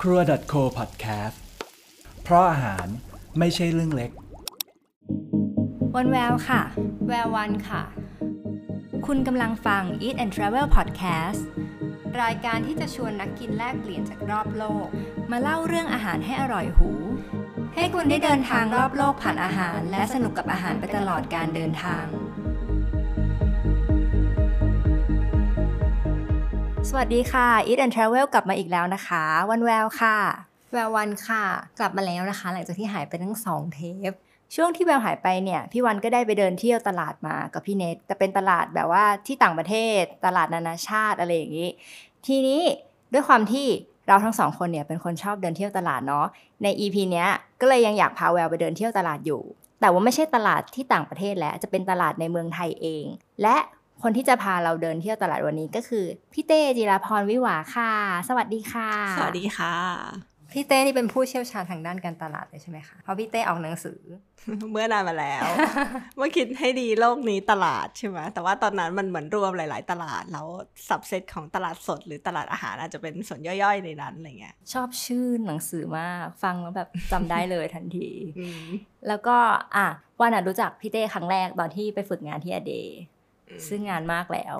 ครัว .co podcast เพราะอาหารไม่ใช่เรื่องเล็ก วันแววค่ะ แวววันค่ะ คุณกำลังฟัง Eat and Travel Podcast รายการที่จะชวนนักกินแลกเปลี่ยนจากรอบโลก มาเล่าเรื่องอาหารให้อร่อยหู ให้คุณได้เดินทางรอบโลกผ่านอาหาร และสนุกกับอาหารไปตลอดการเดินทาง สวัสดีค่ะ Eat and Travel กลับมาอีกแล้วนะคะ วันแววค่ะ แวววันค่ะ กลับมาแล้วนะคะ หลังจากที่หายไปทั้งสองเทป ช่วงที่แววหายไปเนี่ย พี่วันก็ได้ไปเดินเที่ยวตลาดมากับพี่เนทแต่เป็นตลาดแบบว่าที่ต่างประเทศ ตลาดนานาชาติอะไรอย่างนี้ ทีนี้ด้วยความที่เราทั้งสองคนเนี่ยเป็นคนชอบเดินเที่ยวตลาดเนาะ ใน EP เนี้ยก็เลยยังอยากพาแววไปเดินเที่ยวตลาดอยู่ แต่ว่าไม่ใช่ตลาดที่ต่างประเทศแล้ว จะเป็นตลาดในเมืองไทยเอง และ คนที่จะพาเราเดินเที่ยวตลาดวันนี้ก็คือ พี่เต้จิราพรวิหวาค่ะ สวัสดีค่ะ สวัสดีค่ะ พี่เต้นี่เป็นผู้เชี่ยวชาญทางด้านการตลาดเลยใช่ไหมคะเพราะพี่เต้ออกหนังสือ เมื่อนานมาแล้วเมื่อคิดให้ดีโลกนี้ตลาดใช่ไหมแต่ว่าตอนนั้นมันเหมือนรวมหลาย ๆ ตลาดแล้วสับเซตของตลาดสด หรือตลาดอาหารอาจจะเป็นส่วนย่อย ๆ ในนั้นอะไรเงี้ยชอบชื่อหนังสือมากฟังแล้วแบบจำได้เลยทันทีอืมแล้วก็อะวันอะรู้จักพี่เต้ครั้งแรกตอนที่ไปฝึกงานที่อเดย์ ซึ่งงานมากแล้ว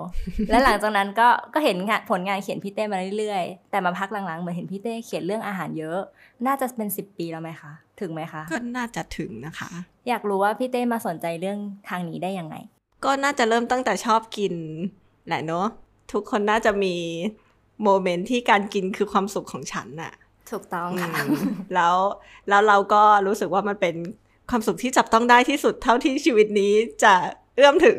และหลังจากนั้นก็ก็เห็นงานผลงานเขียนพี่เต้มาเรื่อยๆ แต่มาพักหลังๆเหมือนเห็นพี่เต้เขียนเรื่องอาหารเยอะ น่าจะเป็นสิบปีแล้วไหมคะ ถึงไหมคะ ก็น่าจะถึงนะคะ อยากรู้ว่าพี่เต้มาสนใจเรื่องทางนี้ได้ยังไง ก็น่าจะเริ่มตั้งแต่ชอบกินแหละเนอะทุกคนน่าจะมีโมเมนต์ที่การกินคือความสุขของฉันน่ะ ถูกต้องค่ะอืมแล้วแล้วเราก็รู้สึกว่ามันเป็นความสุขที่จับต้องได้ที่สุดเท่าที่ชีวิตนี้จะ เอื้อมถึง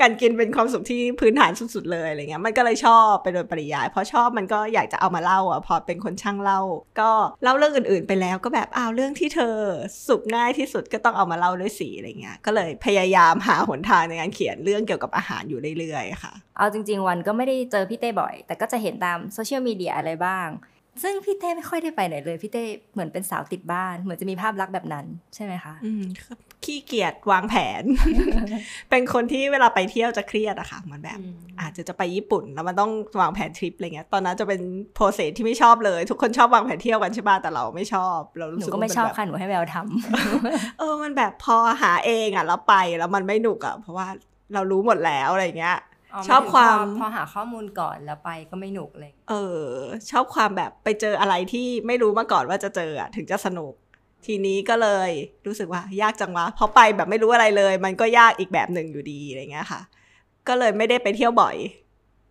การกินเป็นความสุขที่พื้นฐานสุดๆเลยอะไรเงี้ยมันก็เลยชอบไปโดยปริยายเพราะชอบมันก็อยากจะเอามาเล่าอะพอเป็นคนช่างเล่า ก็เล่าเรื่องอื่นๆ ไปแล้วก็แบบอ้าวเรื่องที่เธอสุขง่ายที่สุดก็ต้องเอามาเล่าด้วยสีอะไรเงี้ยก็เลยพยายามหาหนทางในการเขียนเรื่องเกี่ยวกับอาหารอยู่เรื่อยๆค่ะ เอาจริง ๆ วันก็ไม่ได้เจอพี่เต้บ่อย แต่ก็จะเห็นตามโซเชียลมีเดียอะไรบ้างซึ่งพี่เต้ไม่ค่อยได้ไปไหนเลย พี่เต้เหมือนเป็นสาวติดบ้าน เหมือนจะมีภาพลักษณ์แบบนั้นใช่ไหมคะ อืมครับ ขี้เกียจวางแผน เป็นคนที่เวลาไปเที่ยวจะเครียดอะค่ะเหมือนแบบ อาจจะจะไปญี่ปุ่นแล้วมันต้องวางแผนทริปอะไรเงี้ย ตอนนั้นจะเป็นโปรเซสที่ไม่ชอบเลย ทุกคนชอบวางแผนเที่ยวกันใช่ป่ะแต่เราไม่ชอบ เราหรู้นูสึกก็ว่าไม่มันชอบแบบค่ะหนูให้แววทำเออมันแบบพอหาเองอะแล้วไปแล้วมันไม่หนุกอะเพราะว่าเรารู้หมดแล้วอะไรเงี้ยชอบความพอหาข้อมูลก่อนแล้วไปก็ไม่หนุกเลย เออ ชอบความแบบไปเจออะไรที่ไม่รู้มาก่อนว่าจะเจออะถึงจะสนุก ทีนี้ก็เลยรู้สึกว่ายากจังวะเพราะไปแบบไม่รู้อะไรเลย มันก็ยากอีกแบบหนึ่งอยู่ดีอะไรเงี้ยค่ะ ก็เลยไม่ได้ไปเที่ยวบ่อย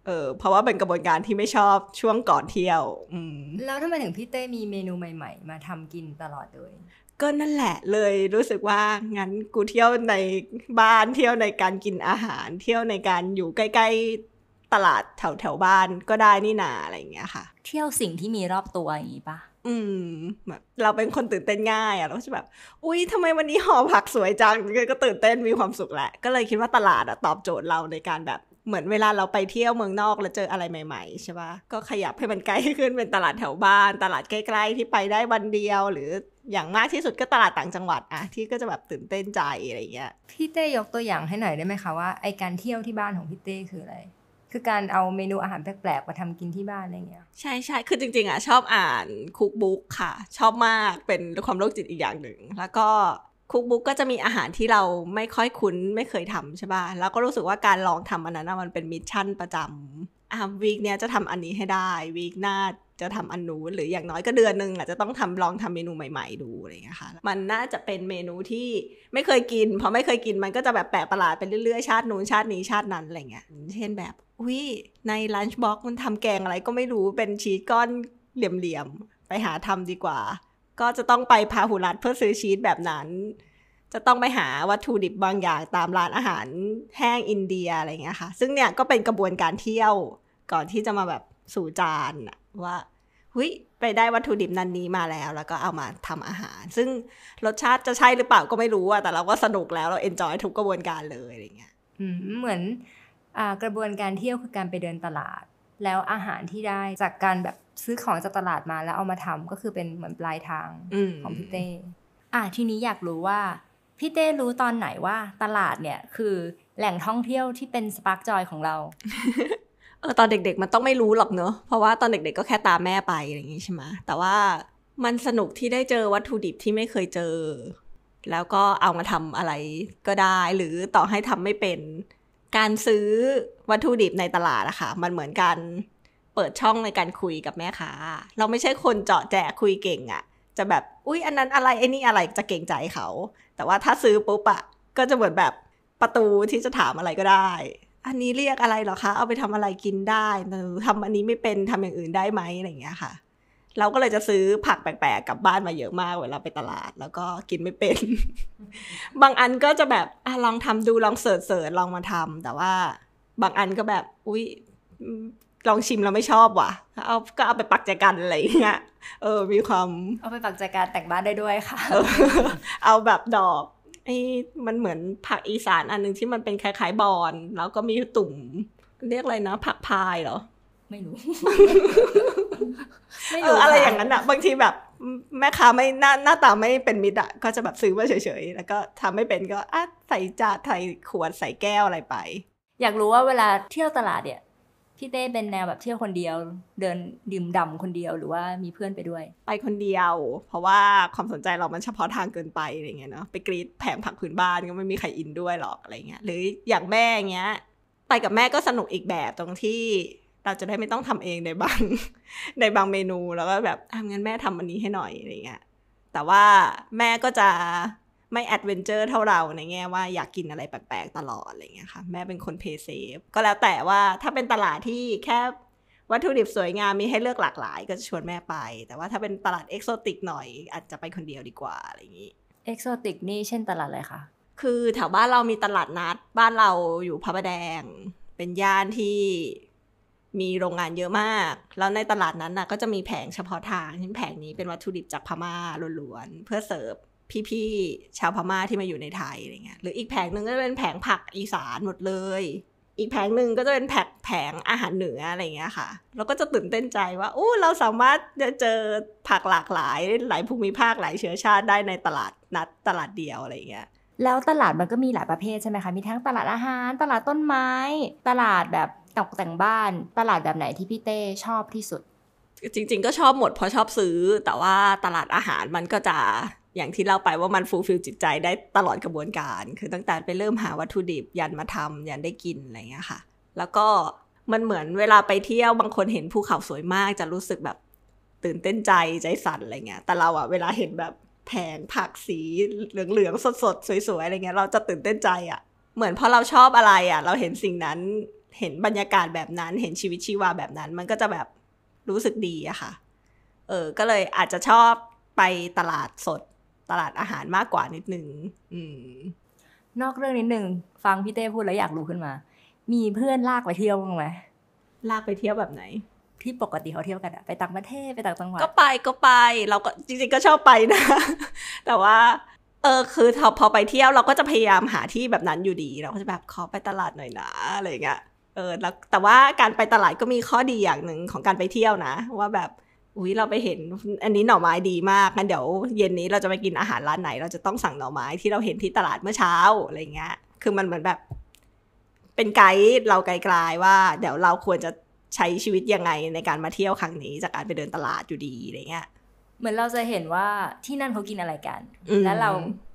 เออเพราะว่าเป็นกระบวนการที่ไม่ชอบช่วงก่อนเที่ยว อืมแล้วทำไมถึงพี่เต้มีเมนูใหม่ ๆ มาทำกินตลอดเลยก็นั่นแหละเลยรู้สึกว่างั้นกูเที่ยวในบ้านเที่ยวในการกินอาหารเที่ยวในการอยู่ใกล้ ๆตลาดแถวแถวๆบ้านก็ได้นี่นาอะไรอย่างเงี้ยค่ะ เที่ยวสิ่งที่มีรอบตัวอย่างนี้ปะ อืมแบบเราเป็นคนตื่นเต้นง่ายอะเราก็จะแบบ อุ้ยทำไมวันนี้ห่อผักสวยจังก็ตื่นเต้นมีความสุขแหละ ก็เลยคิดว่าตลาดอะตอบโจทย์เราในการแบบเหมือนเวลาเราไปเที่ยวเมืองนอกแล้วเจออะไรใหม่ๆใช่ปะก็ขยับให้มันใกล้ขึ้นเป็นตลาดแถวบ้าน ตลาดใกล้ๆที่ไปได้วันเดียว หรืออย่างมากที่สุดก็ตลาดต่างจังหวัดอะที่ก็จะแบบตื่นเต้นใจอะไรอย่างเงี้ยพี่เต้ยกตัวอย่างให้หน่อยได้ไหมคะว่าไอ้การเที่ยวที่บ้านของพี่เต้คืออะไร คือการเอาเมนูอาหารแปลกๆมาทำกินที่บ้านอะไรเงี้ยใช่ใช่คือจริง ๆอะชอบอ่าน cookbook ค่ะ ชอบมากเป็นความโรคจิตอีกอย่างหนึ่ง แล้วก็ cookbook ก็จะมีอาหารที่เราไม่ค่อยคุ้นไม่เคยทำใช่ป่ะแล้วก็รู้สึกว่าการลองทำอันนั้นอะมันเป็น mission ประจำอ่า week เนี้ยจะทำอันนี้ให้ได้วีคหน้าจะทำอันนู้นหรืออย่างน้อยก็เดือนหนึ่งอาจจะต้องทำลองทำเมนูใหม่ ๆ ดูอะไรอย่างเงี้ยค่ะมันน่าจะเป็นเมนูที่ไม่เคยกินพอไม่เคยกินมันก็จะแบบแปลกประหลาดไปเรื่อยๆชาตินู้นชาตินี้ชาตินั้นอะไรเงี้ยเช่นแบบ อุ้ยในลันช์บ็อกมันทำแกงอะไรก็ไม่รู้เป็นชีสก้อนเหลี่ยมๆ ไปหาทำดีกว่า ก็จะต้องไปพาหุรัตเพื่อซื้อชีสแบบนั้น จะต้องไปหาวัตถุดิบบางอย่างตามร้านอาหารแห้งอินเดียอะไรเงี้ยค่ะ ซึ่งเนี่ยก็เป็นกระบวนการเที่ยวก่อนที่จะมาแบบสู่จานว่าหุยไปได้วัตถุดิบนั้นนี้มาแล้ว แล้วก็เอามาทำอาหาร ซึ่งรสชาติจะใช่หรือเปล่าก็ไม่รู้อะแต่เราก็สนุกแล้วเราเอนจอยทุกกระบวนการเลยอะไรเงี้ยเหมือน กระบวนการเที่ยวคือการไปเดินตลาด แล้วอาหารที่ได้จากการแบบซื้อของจากตลาดมาแล้วเอามาทำก็คือเป็นเหมือนปลายทางอืมของพี่เต้อะทีนี้อยากรู้ว่าพี่เต้รู้ตอนไหนว่าตลาดเนี่ยคือแหล่งท่องเที่ยวที่เป็น spark joy ของเราเออตอนเด็กๆมันต้องไม่รู้หรอกเนอะเพราะว่าตอนเด็กๆก็แค่ตามแม่ไปอะไรอย่างงี้ใช่ไหมแต่ว่ามันสนุกที่ได้เจอวัตถุดิบที่ไม่เคยเจอ แล้วก็เอามาทำอะไรก็ได้ หรือต่อให้ทำไม่เป็น การซื้อวัตถุดิบในตลาดอะค่ะ มันเหมือนการเปิดช่องในการคุยกับแม่ค้า เราไม่ใช่คนจ๊อแจ๊คุยเก่งอะจะแบบ อุ๊ย อันนั้นอะไรไอ้นี่อะไรจะเกรงใจเขา แต่ว่าถ้าซื้อปุ๊บอะก็จะเหมือนแบบประตูที่จะถามอะไรก็ได้ อันนี้เรียกอะไรหรอคะ เอาไปทำอะไรกินได้หรือทำอันนี้ไม่เป็นทำอย่างอื่นได้ไหมอะไรอย่างเงี้ยค่ะ เราก็เลยจะซื้อผักแปลกๆกลับบ้านมาเยอะมากเวลาไปตลาด แล้วก็กินไม่เป็น บางอันก็จะแบบอะลองทำดูลองเสิร์ชเสิร์ชลองมาทำแต่ว่า บางอันก็แบบ อุ๊ยอืมลองชิมแล้วไม่ชอบว่ะ เอาก็เอาไปปักใจกันอะไรอย่างเงี้ยเออ มีความ เอาไปปักใจการแต่งบ้านได้ด้วยค่ะเออเอาแบบดอกไอ้มันเหมือนผักอีสานอันหนึ่งที่มันเป็นคล้ายๆบอน แล้วก็มีตุ่ม เรียกอะไรนะผักพายเหรอ ไม่รู้ ไม่เอรู้ออะไรค่ะอย่างนั้นอะบางทีแบบแม่ค้าไม่หน้าหน้าตาไม่เป็นมิตรอะก็จะแบบซื้อมาเฉยๆ แล้วก็ทำไม่เป็นก็อะใส่จานใส่ขวดใส่แก้วอะไรไป อยากรู้ว่าเวลาเที่ยวตลาดเนี่ยพี่เต้เป็นแนวแบบเที่ยวคนเดียว เดินดื่มด่ำคนเดียวหรือว่ามีเพื่อนไปด้วย ไปคนเดียว เพราะว่าความสนใจเรามันเฉพาะทางเกินไปอะไรเงี้ยเนาะไปกรี๊ดแผงผักพื้นบ้านก็ไม่มีใคร in ด้วยหรอกอะไรเงี้ยหรืออย่างแม่เงี้ย ไปกับแม่ก็สนุกอีกแบบตรงที่ เราจะได้ไม่ต้องทำเองในบางในบางเมนูแล้วก็แบบอะงั้นแม่ทำอันนี้ให้หน่อยอะไรเงี้ยแต่ว่าแม่ก็จะไม่ adventure เท่าเราในแง่ว่าอยากกินอะไรแปลกๆตลอดอะไรเงี้ยค่ะ แม่เป็นคนเพย์เซฟก็แล้วแต่ว่าถ้าเป็นตลาดที่แค่วัตถุดิบสวยงามมีให้เลือกหลากหลาย ก็จะชวนแม่ไป แต่ว่าถ้าเป็นตลาดเอกโซติกหน่อย อาจจะไปคนเดียวดีกว่าอะไรอย่างนี้เอกโซติกนี่เช่นตลาดอะไรคะคือแถวบ้านเรามีตลาดนัด บ้านเราอยู่พระประแดง เป็นย่านที่ มีโรงงานเยอะมาก แล้วในตลาดนั้นน่ะก็จะมีแผงเฉพาะทางเช่นแผงนี้เป็นวัตถุดิบจากพม่าล้วนๆเพื่อเสิร์ฟพี่ๆชาวพม่าที่มาอยู่ในไทยอะไรเงี้ยหรืออีกแผงหนึ่งก็จะเป็นแผงผักอีสานหมดเลย อีกแผงหนึ่งก็จะเป็นแผงแผงอาหารเหนืออะไรเงี้ยค่ะ เราก็จะตื่นเต้นใจว่าอู้เราสามารถจะเจอผักหลากหลายหลายภูมิภาคหลายเชื้อชาติได้ในตลาดนัดตลาดเดียวอะไรเงี้ยแล้วตลาดมันก็มีหลายประเภทใช่ไหมคะ มีทั้งตลาดอาหาร ตลาดต้นไม้ ตลาดแบบ ตกแต่งบ้านตลาดแบบไหนที่พี่เต้ชอบที่สุด จริง ๆ ก็ชอบหมดเพราะชอบซื้อ แต่ว่าตลาดอาหารมันก็จะอย่างที่เล่าไปว่ามัน fulfill จิตใจได้ตลอดกระบวนการ คือตั้งแต่ไปเริ่มหาวัตถุดิบยันมาทำยันได้กินอะไรเงี้ยค่ะ แล้วก็มันเหมือนเวลาไปเที่ยวบางคนเห็นภูเขาสวยมากจะรู้สึกแบบตื่นเต้นใจใจสั่นอะไรเงี้ย แต่เราอะเวลาเห็นแบบแผงผักสีเหลืองๆสดๆสวยๆอะไรเงี้ยเราจะตื่นเต้นใจอะเหมือนพอเราชอบอะไรอะเราเห็นสิ่งนั้น เห็นบรรยากาศแบบนั้น เห็นชีวิตชีวาแบบนั้น มันก็จะแบบรู้สึกดีอะค่ะ เออ ก็เลยอาจจะชอบไปตลาดสดตลาดอาหารมากกว่านิดนึง อืม นอกเรื่องนิดนึง ฟังพี่เต้พูดแล้วอยากรู้ขึ้นมา มีเพื่อนลากไปเที่ยวบ้างไหมลากไปเที่ยวแบบไหน ที่ปกติเขาเที่ยวกันอะไปต่างประเทศไปต่างจังหวัดก็ไปก็ไป เราก็จริง ๆ ก็ชอบไปนะ แต่ว่า เออคือพอพอไปเที่ยวเราก็จะพยายามหาที่แบบนั้นอยู่ดี เราก็จะแบบขอไปตลาดหน่อยนะอะไรอย่างเงี้ย เออแล้วแต่ว่าการไปตลาดก็มีข้อดีอย่างหนึ่งของการไปเที่ยวนะ ว่าแบบอุ้ยเราไปเห็นอันนี้หน่อไม้ดีมากงั้นเดี๋ยวเย็นนี้เราจะไปกินอาหารร้านไหน เราจะต้องสั่งหน่อไม้ที่เราเห็นที่ตลาดเมื่อเช้าอะไรเงี้ย คือมันเหมือนแบบ เป็นไกด์เราไกลๆว่า เดี๋ยวเราควรจะใช้ชีวิตยังไงในการมาเที่ยวครั้งนี้จากการไปเดินตลาดอยู่ดีอะไรเงี้ย เหมือนเราจะเห็นว่าที่นั่นเขากินอะไรกันอืมแล้วเรา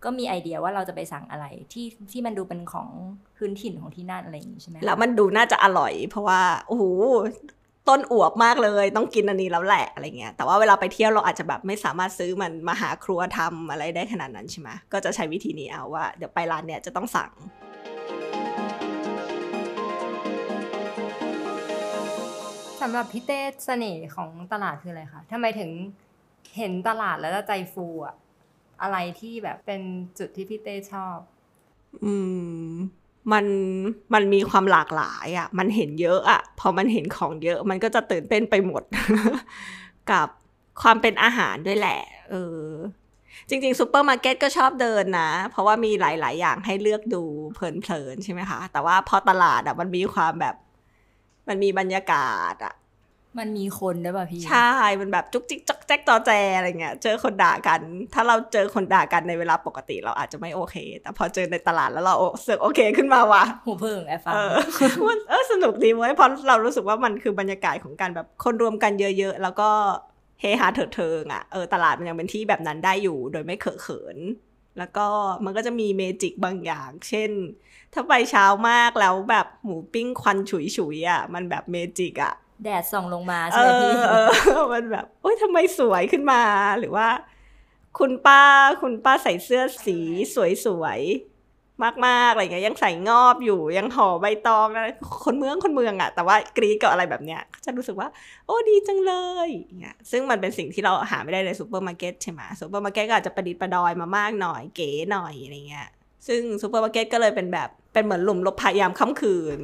ก็มีไอเดียว่าเราจะไปสั่งอะไรที่ที่มันดูเป็นของพื้นถิ่นของที่นั่นอะไรอย่างนี้ใช่ไหมคะแล้วมันดูน่าจะอร่อย เพราะว่าโอ้โหต้นอวบมากเลย ต้องกินอันนี้แล้วแหละอะไรเงี้ยแต่ว่าเวลาไปเที่ยวเราอาจจะแบบไม่สามารถซื้อมันมาหาครัวทำอะไรได้ขนาดนั้นใช่ไหมก็จะใช้วิธีนี้เอาว่าเดี๋ยวไปร้านเนี้ยจะต้องสั่งสำหรับพี่เต้เสน่ห์ของตลาดคืออะไรคะทำไมถึง เห็นตลาดแล้วจะใจฟูอะอะไรที่แบบเป็นจุดที่พี่เต้ชอบ อืม มันมันมีความหลากหลายอะ่ะ มันเห็นเยอะอะ่ะ พอมันเห็นของเยอะมันก็จะตื่นเต้นไปหมด กับความเป็นอาหารด้วยแหละ เออ จริงๆซูเปอร์มาร์เก็ตก็ชอบเดินนะ เพราะว่ามีหลาย ๆ อย่างให้เลือกดูเพลินๆใช่ไหมคะ แต่ว่าพอตลาดอะ่ะ มันมีความแบบ มันมีบรรยากาศอะ่ะ มันมีคนด้วยป่ะพี่ ใช่ มันแบบจุกจิกจอกแจกจอแจอะไรเงี้ย เจอคนด่ากัน ถ้าเราเจอคนด่ากันในเวลาปกติเราอาจจะไม่โอเค แต่พอเจอในตลาดแล้วเราเสือกโอเคขึ้นมาว่ะหูผึ่งไอ้ฟังเออมันเออสนุกดีเว้ยเพราะเรารู้สึกว่ามันคือบรรยากาศของการแบบคนรวมกันเยอะ ๆ แล้วก็เฮฮาเถิดเทิงอะเออตลาดมันยังเป็นที่แบบนั้นได้อยู่ โดยไม่เคอะเขิน แล้วก็มันก็จะมี magic บางอย่าง เช่น ถ้าไปเช้ามากแล้วแบบหมูปิ้งควันฉุยๆอะมันแบบ magic อะ แดดส่องลงมาเอใช่ไหมพี่อเออมันแบบโอ๊ยทำไมสวยขึ้นมาหรือว่า คุณป้าคุณป้าใส่เสื้อสีสวยๆมากๆอะไรเงี้ยยังใส่งอบอยู่ยังห่อใบตองอะไรคนเมืองคนเมืองอะแต่ว่ากรี๊ดกับอะไรแบบเนี้ยก็จะรู้สึกว่า โอ้ดีจังเลยอย่างเงี้ยซึ่งมันเป็นสิ่งที่เราหาไม่ได้ในซูเปอร์มาร์เก็ตใช่ไหมซูเปอร์มาร์เก็ตก็อาจจะประดิษฐ์ประดอยมามากหน่อยเก๋หน่อยอะไรเงี้ยซึ่งซูเปอร์มาร์เก็ตก็เลยเป็นแบบเป็นเหมือนหลุมหลบภัยยามค่ำคืน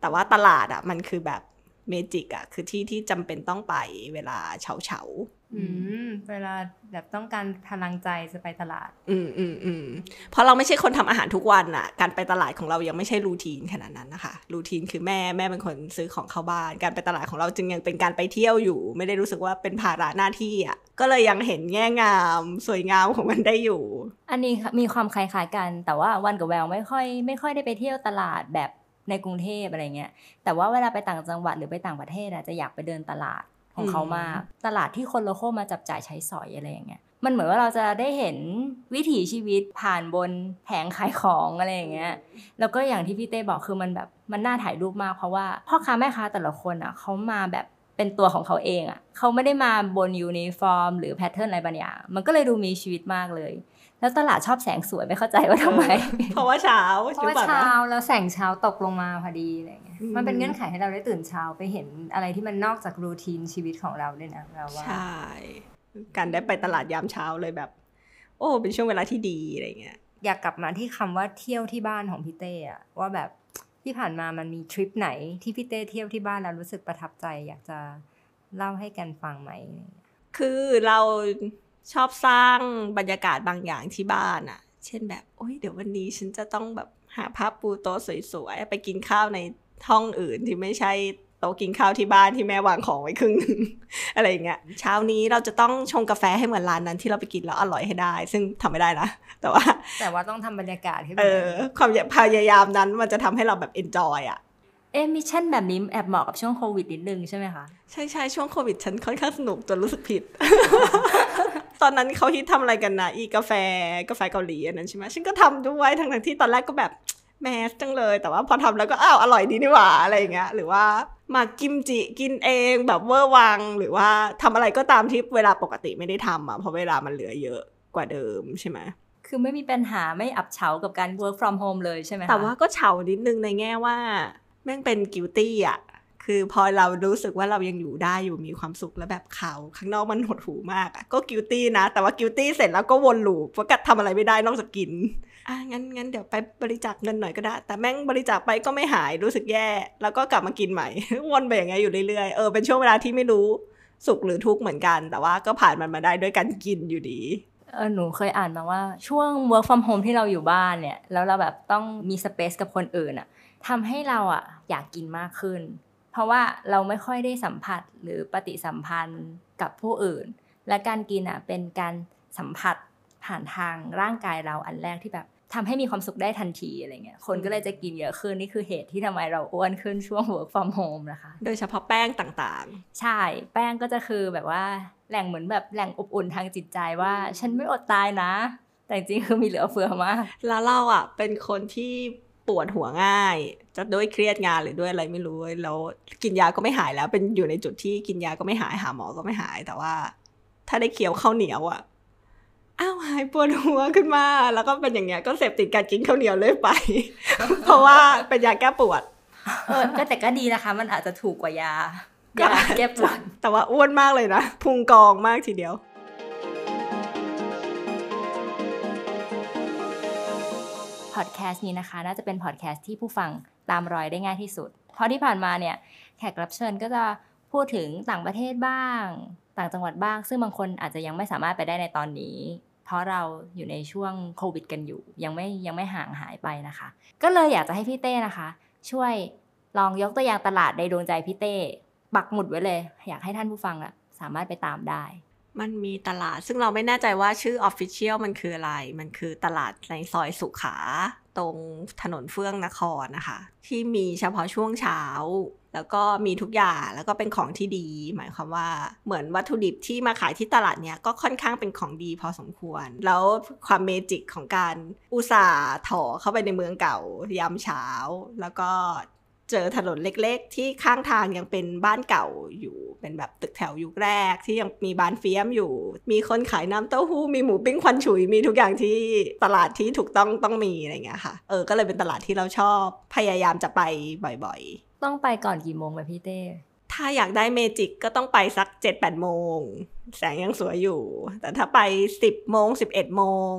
แต่ว่าตลาดอะมันคือแบบ เมจิกอะคือที่ที่จำเป็นต้องไปเวลาเฉาเฉาๆอืมเวลาแบบต้องการพลังใจจะไปตลาด อืมอืมอืมเพราะเราไม่ใช่คนทำอาหารทุกวันน่ะการไปตลาดของเรายังไม่ใช่รูทีนขนาดนั้นนะคะ รูทีนคือแม่แม่เป็นคนซื้อของเข้าบ้าน การไปตลาดของเราจึงยังเป็นการไปเที่ยวอยู่ ไม่ได้รู้สึกว่าเป็นภาระหน้าที่อะก็เลยยังเห็นแง่งาม สวยงามของมันได้อยู่ อันนี้มีความคล้ายๆกัน แต่ว่าวันกับแววไม่ค่อย ไม่ค่อยได้ไปเที่ยวตลาดแบบ ในกรุงเทพอะไรเงี้ย แต่ว่าเวลาไปต่างจังหวัดหรือไปต่างประเทศอะจะอยากไปเดินตลาดของเขามาก ตลาดที่คน local มาจับจ่ายใช้สอยอะไรอย่างเงี้ย มันเหมือนว่าเราจะได้เห็นวิถีชีวิตผ่านบนแผงขายของอะไรอย่างเงี้ย แล้วก็อย่างที่พี่เต้บอกคือมันแบบมันน่าถ่ายรูปมากเพราะว่าพ่อค้าแม่ค้าแต่ละคนอะเขามาแบบเป็นตัวของเขาเองอะเขาไม่ได้มาบนยูนิฟอร์ม หรือ pattern อะไรบางอย่าง มันก็เลยดูมีชีวิตมากเลย แล้วตลาดชอบแสงสวยไม่เข้าใจว่าทำไม เพราะว่าเช้าเพราะว่าหอปล่เช้านะแล้วแสงเช้าตกลงมาพอดีอะไรเงี้ยอืมมันเป็นเงื่อนไขให้เราได้ตื่นเช้าไปเห็นอะไรที่มันนอกจากรูทีนชีวิตของเราด้วยนะเราว่าใช่การได้ไปตลาดยามเช้าเลยแบบ โอ้เป็นช่วงเวลาที่ดีอะไรเงี้ยอยากกลับมาที่คำว่าเที่ยวที่บ้านของพี่เต้อะว่าแบบที่ผ่านมามันมีทริปไหนที่พี่เต้เที่ยวที่บ้านแล้วรู้สึกประทับใจ อยากจะเล่าให้กันฟังไหมคือเรา ชอบสร้างบรรยากาศบางอย่างที่บ้านอะเช่นแบบโอ้ยเดี๋ยววันนี้ฉันจะต้องแบบหาผ้าปูโต๊ะสวยๆไปกินข้าวในห้องอื่นที่ไม่ใช่โต๊ะกินข้าวที่บ้านที่แม่วางของไว้ครึ่งหนึ่งอะไรอย่างเงี้ยเช้านี้เราจะต้องชงกาแฟให้เหมือนร้านนั้นที่เราไปกินแล้วอร่อยให้ได้ ซึ่งทำไม่ได้นะ แต่ว่า แต่ว่าต้องทำบรรยากาศให้เอเป็นอความพยายามนั้นมันจะทำให้เราแบบ enjoy อะเอ๊ะ mission แบบนี้แอบเหมาะกับช่วงโควิดนิดนึงใช่ไหมคะ ใช่ใช่ช่วงโควิดฉันค่อนข้างสนุกจนรู้สึกผิด ตอนนั้นเขาฮิตทำอะไรกันนะอีกาแฟกาแฟเกาหลีอันนั้นใช่ไหมฉันก็ทำด้วยทั้งทั้งๆที่ตอนแรกก็แบบ mass จังเลย แต่ว่าพอทำแล้วก็อ้าวอร่อยดีนี่หว่าอะไรอย่างเงี้ยหรือว่าหมักกิมจิกินเองแบบเวอร์วัง หรือว่าทำอะไรก็ตามที่เวลาปกติไม่ได้ทำอะเพราะเวลามันเหลือเยอะกว่าเดิมใช่ไหมคือไม่มีปัญหาไม่อับเฉากับการ work from home เลยใช่ไหมคะแต่ว่าก็เฉานิดนึงในแง่ว่าแม่งเป็นกิ i ตี้อะ คือพอเรารู้สึกว่าเรายังอยู่ได้อยู่มีความสุขแล้วแบบเขาข้างนอกมันหดหูมากอะก็กิ i ตี้นะ แต่ว่ากิ i ตี้เสร็จแล้วก็วนลูปว่าะกัดทำอะไรไม่ได้นอกจากกินอะงั้นงั้นเดี๋ยวไปบริจาคเงินหน่อยก็ได้ แต่แม่งบริจาคไปก็ไม่หายรู้สึกแย่ แล้วก็กลับมากินใหม่ วนไปอย่างเงี้ยอยู่เรื่อยๆเออเป็นช่วงเวลาที่ไม่รู้สุขหรือทุกข์เหมือนกัน แต่ว่าก็ผ่านมันมาได้ด้วยการกินอยู่ดี เออหนูเคยอ่านมาว่าช่วง work from home ที่เราอยู่บ้านเนี่ย แล้วเราแบบต้องมี space กับคนอื่นอะทำให้เราอะอยากกินมากขึ้น เพราะว่าเราไม่ค่อยได้สัมผัสหรือปฏิสัมพันธ์กับผู้อื่น และการกินอะเป็นการสัมผัสผ่านทางร่างกายเราอันแรกที่แบบ ทำให้มีความสุขได้ทันทีอะไรเงี้ย คนก็เลยจะกินเยอะขึ้นนี่คือเหตุที่ทำไมเราอ้วนขึ้นช่วง work from home นะคะ โดยเฉพาะแป้งต่างๆ ใช่ แป้งก็จะคือแบบว่าแหล่งเหมือนแบบแหล่งอบอุ่นทางจิตใจว่า ฉันไม่อดตายนะ แต่จริงๆคือมีเหลือเฟือมาก แล้วเราอะเป็นคนที่ปวดหัวง่าย จะด้วยเครียดงานหรือด้วยอะไรไม่รู้ แล้วกินยาก็ไม่หายแล้ว เป็นอยู่ในจุดที่กินยาก็ไม่หายหาหมอก็ไม่หาย แต่ว่า ถ้าได้เคี้ยวข้าวเหนียวอะ อ้าวหายปวดหัวขึ้นมา แล้วก็เป็นอย่างเงี้ยก็เสพติดการกินข้าวเหนียวเลยไป เพราะว่าเป็นยาแก้ปวดเออก็แต่ก็ดีนะคะ มันอาจจะถูกกว่ายายาแก้ปวดแต่ว่าอ้วนมากเลยนะพุงกองมากทีเดียวพอดแคสต์นี้นะคะ น่าจะเป็นพอดแคสต์ที่ผู้ฟังตามรอยได้ง่ายที่สุด เพราะที่ผ่านมาเนี่ยแขกรับเชิญก็จะพูดถึงต่างประเทศบ้าง ต่างจังหวัดบ้าง ซึ่งบางคนอาจจะยังไม่สามารถไปได้ในตอนนี้ เพราะเราอยู่ในช่วงโควิดกันอยู่ ยังไม่ยังไม่ห่างหายไปนะคะ ก็เลยอยากจะให้พี่เต้นะคะ ช่วยลองยกตัวอย่างตลาดในดวงใจพี่เต้ปักหมุดไว้เลย อยากให้ท่านผู้ฟังอะสามารถไปตามได้ มันมีตลาดซึ่งเราไม่แน่ใจว่าชื่อ Official มันคืออะไร มันคือตลาดในซอยสุขา ตรงถนนเฟื่องนครนะคะ ที่มีเฉพาะช่วงเช้า แล้วก็มีทุกอย่างแล้วก็เป็นของที่ดี หมายความว่าเหมือนวัตถุดิบที่มาขายที่ตลาดเนี้ยก็ค่อนข้างเป็นของดีพอสมควร แล้วความเมจิกของการอุตส่าห์ถอเข้าไปในเมืองเก่ายามเช้า แล้วก็ เจอถนนเล็ก ๆ ที่ข้างทางยังเป็นบ้านเก่าอยู่ เป็นแบบตึกแถวยุคแรก ที่ยังมีบ้านเฟียมอยู่ มีคนขายน้ำเต้าหู้ มีหมูปิ้งควันฉุย มีทุกอย่างที่ตลาดที่ถูกต้องต้องมีอะไรเงี้ยค่ะ เออ ก็เลยเป็นตลาดที่เราชอบ พยายามจะไปบ่อยๆ ต้องไปก่อนกี่โมงไปพี่เต้ถ้าอยากได้เมจิกก็ต้องไปสัก 7 8 โมง แสงยังสวยอยู่ แต่ถ้าไป 10 โมง 11 โมง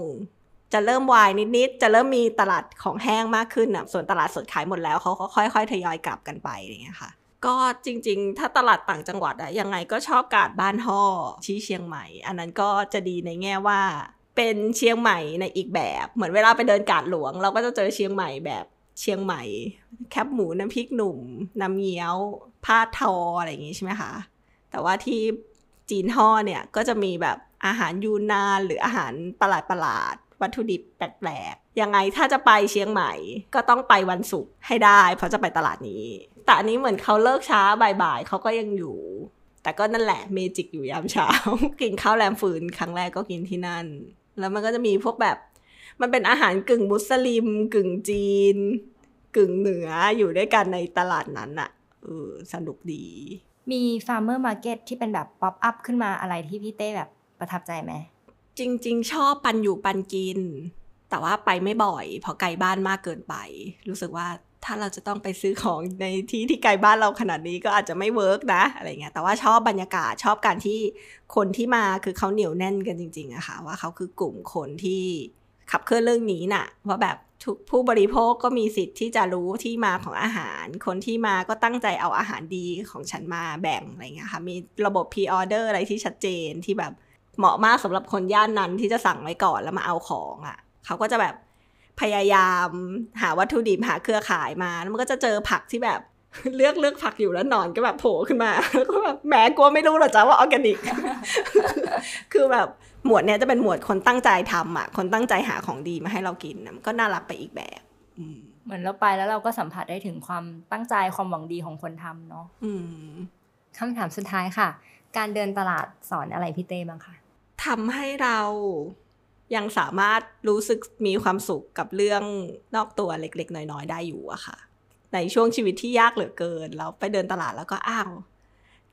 จะเริ่มวายนิดๆ จะเริ่มมีตลาดของแห้งมากขึ้นอะส่วนตลาดสดขายหมดแล้วเขาก็ค่อย ๆ ทยอยกลับกันไปอย่างเงี้ยค่ะก็จริง ๆ ถ้าตลาดต่างจังหวัดอะยังไงก็ชอบกาดบ้านห่อที่เชียงใหม่ อันนั้นก็จะดีในแง่ว่า เป็นเชียงใหม่ในอีกแบบ เหมือนเวลาไปเดินกาดหลวง เราก็จะเจอเชียงใหม่แบบเชียงใหม่ แคบหมูน้ำพริกหนุ่ม น้ำเงี้ยวผ้าทออะไรอย่างงี้ใช่ไหมคะ แต่ว่าที่จีนห่อเนี่ยก็จะมีแบบอาหารยูนานหรืออาหารประหลาดประหลาดๆ วัตถุดิบแปลกๆ ยังไงถ้าจะไปเชียงใหม่ ก็ต้องไปวันศุกร์ให้ได้ เพราะจะไปตลาดนี้ แต่อันนี้เหมือนเขาเลิกช้าบ่ายๆเขาก็ยังอยู่ แต่ก็นั่นแหละ magic อยู่ยามเช้า กินข้าวแรมฟืนครั้งแรกก็กินที่นั่น แล้วมันก็จะมีพวกแบบ มันเป็นอาหารกึ่งมุสลิม กึ่งจีน กึ่งเหนืออยู่ด้วยกันในตลาดนั้นอะเออสนุกดี มี farmer market ที่เป็นแบบ pop-up ขึ้นมาอะไรที่พี่เต้แบบประทับใจไหม จริง ๆ ชอบปันอยู่ปันกิน แต่ว่าไปไม่บ่อย เพราะไกลบ้านมากเกินไป รู้สึกว่าถ้าเราจะต้องไปซื้อของในที่ที่ไกลบ้านเราขนาดนี้ก็อาจจะไม่ work นะอะไรเงี้ยแต่ว่าชอบบรรยากาศชอบการที่คนที่มาคือเขาเหนียวแน่นกันจริงๆอะค่ะว่าเขาคือกลุ่มคนที่ขับเคลื่อนเรื่องนี้น่ะว่าแบบทุกผู้บริโภคก็มีสิทธิ์ที่จะรู้ที่มาของอาหาร คนที่มาก็ตั้งใจเอาอาหารดีของฉันมาแบ่งอะไรเงี้ยค่ะมีระบบ pre order อะไรที่ชัดเจนที่แบบ เหมาะมากสำหรับคนย่านนั้นที่จะสั่งไว้ก่อนแล้วมาเอาของอะ่ะ เขาก็จะแบบพยายามหาวัตถุดิบหาเครือข่ายมาแล้วมันก็จะเจอผักที่แบบเลือกเลือกผักอยู่แล้วหนอนก็แบบโผล่ขึ้นมาแล้วก็แบบแหมกลัวไม่รู้หรอจ้าว่าออร์แกนิก คือแบบหมวดเนี้ยจะเป็นหมวดคนตั้งใจทำอะ คนตั้งใจหาของดีมาให้เรากินนะมันก็น่ารักไปอีกแบบอืมเหมือนเราไปแล้วเราก็สัมผัสได้ถึงความตั้งใจความหวังดีของคนทำเนาะอืมคำถามสุดท้ายค่ะ การเดินตลาดสอนอะไรพี่เต้บ้างคะ ทำให้เรายังสามารถรู้สึกมีความสุขกับเรื่องนอกตัวเล็ก ๆ น้อย ๆ ได้อยู่อะค่ะ ในช่วงชีวิตที่ยากเหลือเกิน เราไปเดินตลาดแล้วก็อ้าว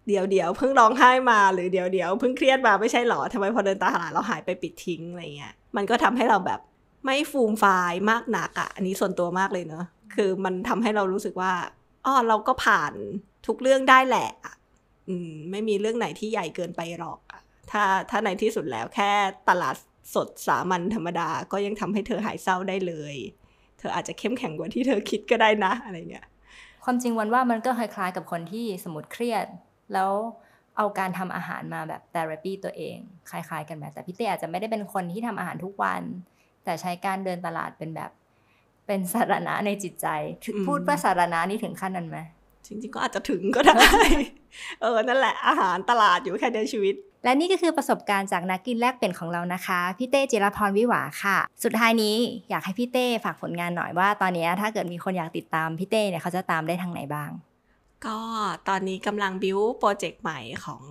เดี๋ยวเดี๋ยวเพิ่งร้องไห้มาหรือเดี๋ยวเดี๋ยวเพิ่งเครียดมาไม่ใช่หรอทำไมพอเดินตลาดเราหายไปปิดทิ้งอะไรเงี้ยมันก็ทำให้เราแบบไม่ฟูมฟายมากหนักอะอันนี้ส่วนตัวมากเลยเนอะคือมันทำให้เรารู้สึกว่าอ๋อเราก็ผ่านทุกเรื่องได้แหละอะอืมไม่มีเรื่องไหนที่ใหญ่เกินไปหรอกอะ ถ้าถ้าในที่สุดแล้วแค่ตลาดสดสามัญธรรมดาก็ยังทำให้เธอหายเศร้าได้เลย เธออาจจะเข้มแข็งกว่าที่เธอคิดก็ได้นะอะไรเงี้ยความจริงวันว่ามันก็คล้ายๆกับคนที่สมมติเครียด แล้วเอาการทำอาหารมาแบบเทอราปีตัวเองคล้าย ๆ กันแบบแต่พี่เต้อาจจะไม่ได้เป็นคนที่ทำอาหารทุกวัน แต่ใช้การเดินตลาดเป็นแบบเป็นสาระในจิตใจถึงอืมพูดว่าสาระนี่ถึงขั้นนั้นไหมจริงๆก็อาจจะถึงก็ได้ เออนั่นแหละอาหารตลาดอยู่แค่ในชีวิต และนี่ก็คือประสบการณ์จากนักกินแลกเปลี่ยนของเรานะคะ พี่เต้จิรพรวิหวาค่ะ สุดท้ายนี้อยากให้พี่เต้ฝากผลงานหน่อยว่า ตอนนี้ถ้าเกิดมีคนอยากติดตามพี่เต้เนี่ยเขาจะตามได้ทางไหนบ้าง ก็ตอนนี้กำลัง build project ใหม่ของ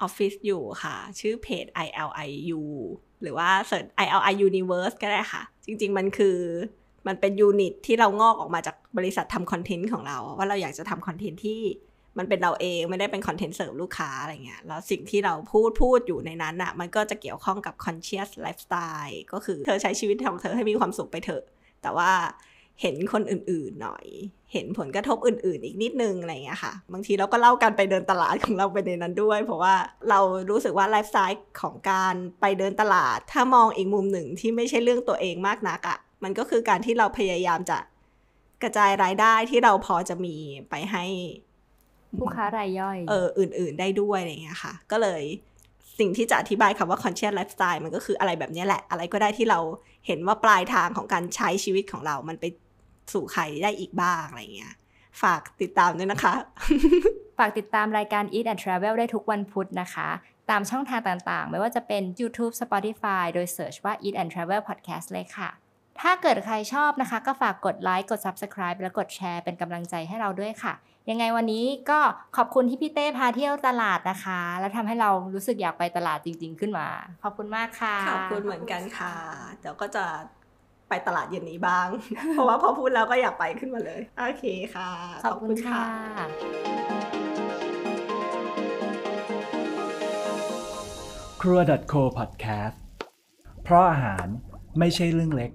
ออฟฟิศอยู่ค่ะ ชื่อ page ILIU หรือว่า search ILI Universe ก็ได้ค่ะ จริง ๆ มันคือมันเป็น unit ที่เรางอกออกมาจากบริษัททำ content ของเรา ว่าเราอยากจะทำ content ที่ มันเป็นเราเองไม่ได้เป็น content serve ลูกค้าอะไรเงี้ยแล้วสิ่งที่เราพูดพูดอยู่ในนั้นอะ มันก็จะเกี่ยวข้องกับ conscious lifestyle ก็คือเธอใช้ชีวิตของเธอให้มีความสุขไปเถอะ แต่ว่าเห็นคนอื่นๆหน่อย เห็นผลกระทบอื่น ๆ อีกนิดนึงอะไรเงี้ยค่ะ บางทีเราก็เล่ากันไปเดินตลาดของเราไปในนั้นด้วย เพราะว่าเรารู้สึกว่าไลฟ์สไตล์ของการไปเดินตลาด ถ้ามองอีกมุมหนึ่งที่ไม่ใช่เรื่องตัวเองมากนักอะ่ะ มันก็คือการที่เราพยายามจะกระจายรายได้ที่เราพอจะมีไปให้ ผู้ค้ารายย่อยเอออื่น ๆ ได้ด้วยอะไรเงี้ยค่ะ ก็เลยสิ่งที่จะอธิบายคำว่า conscious lifestyle มันก็คืออะไรแบบเนี้ยแหละ อะไรก็ได้ที่เราเห็นว่าปลายทางของการใช้ชีวิตของเรา มันไปสู่ใครได้อีกบ้างอะไรเงี้ย ฝากติดตามด้วยนะคะ ฝากติดตามรายการ Eat and Travel ได้ทุกวันพุธนะคะ ตามช่องทางต่างๆ ไม่ว่าจะเป็น YouTube Spotify โดย search ว่า Eat and Travel Podcast เลยค่ะ ถ้าเกิดใครชอบนะคะ ก็ฝากกดไลค์กด Subscribe และกดแชร์เป็นกำลังใจให้เราด้วยค่ะ ยังไงวันนี้ก็ขอบคุณที่พี่เต้พาเที่ยวตลาดนะคะ แล้วทำให้เรารู้สึกอยากไปตลาดจริง ๆ ขึ้นมา ขอบคุณมากค่ะ ขอบคุณเหมือนกันค่ะ เดี๋ยวก็จะไปตลาดเย็นนี้บ้าง เพราะว่าพอพูดแล้วก็อยากไปขึ้นมาเลย โอเคค่ะ ขอบคุณค่ะครัว .co podcast เพราะอาหารไม่ใช่เรื่องเล็ก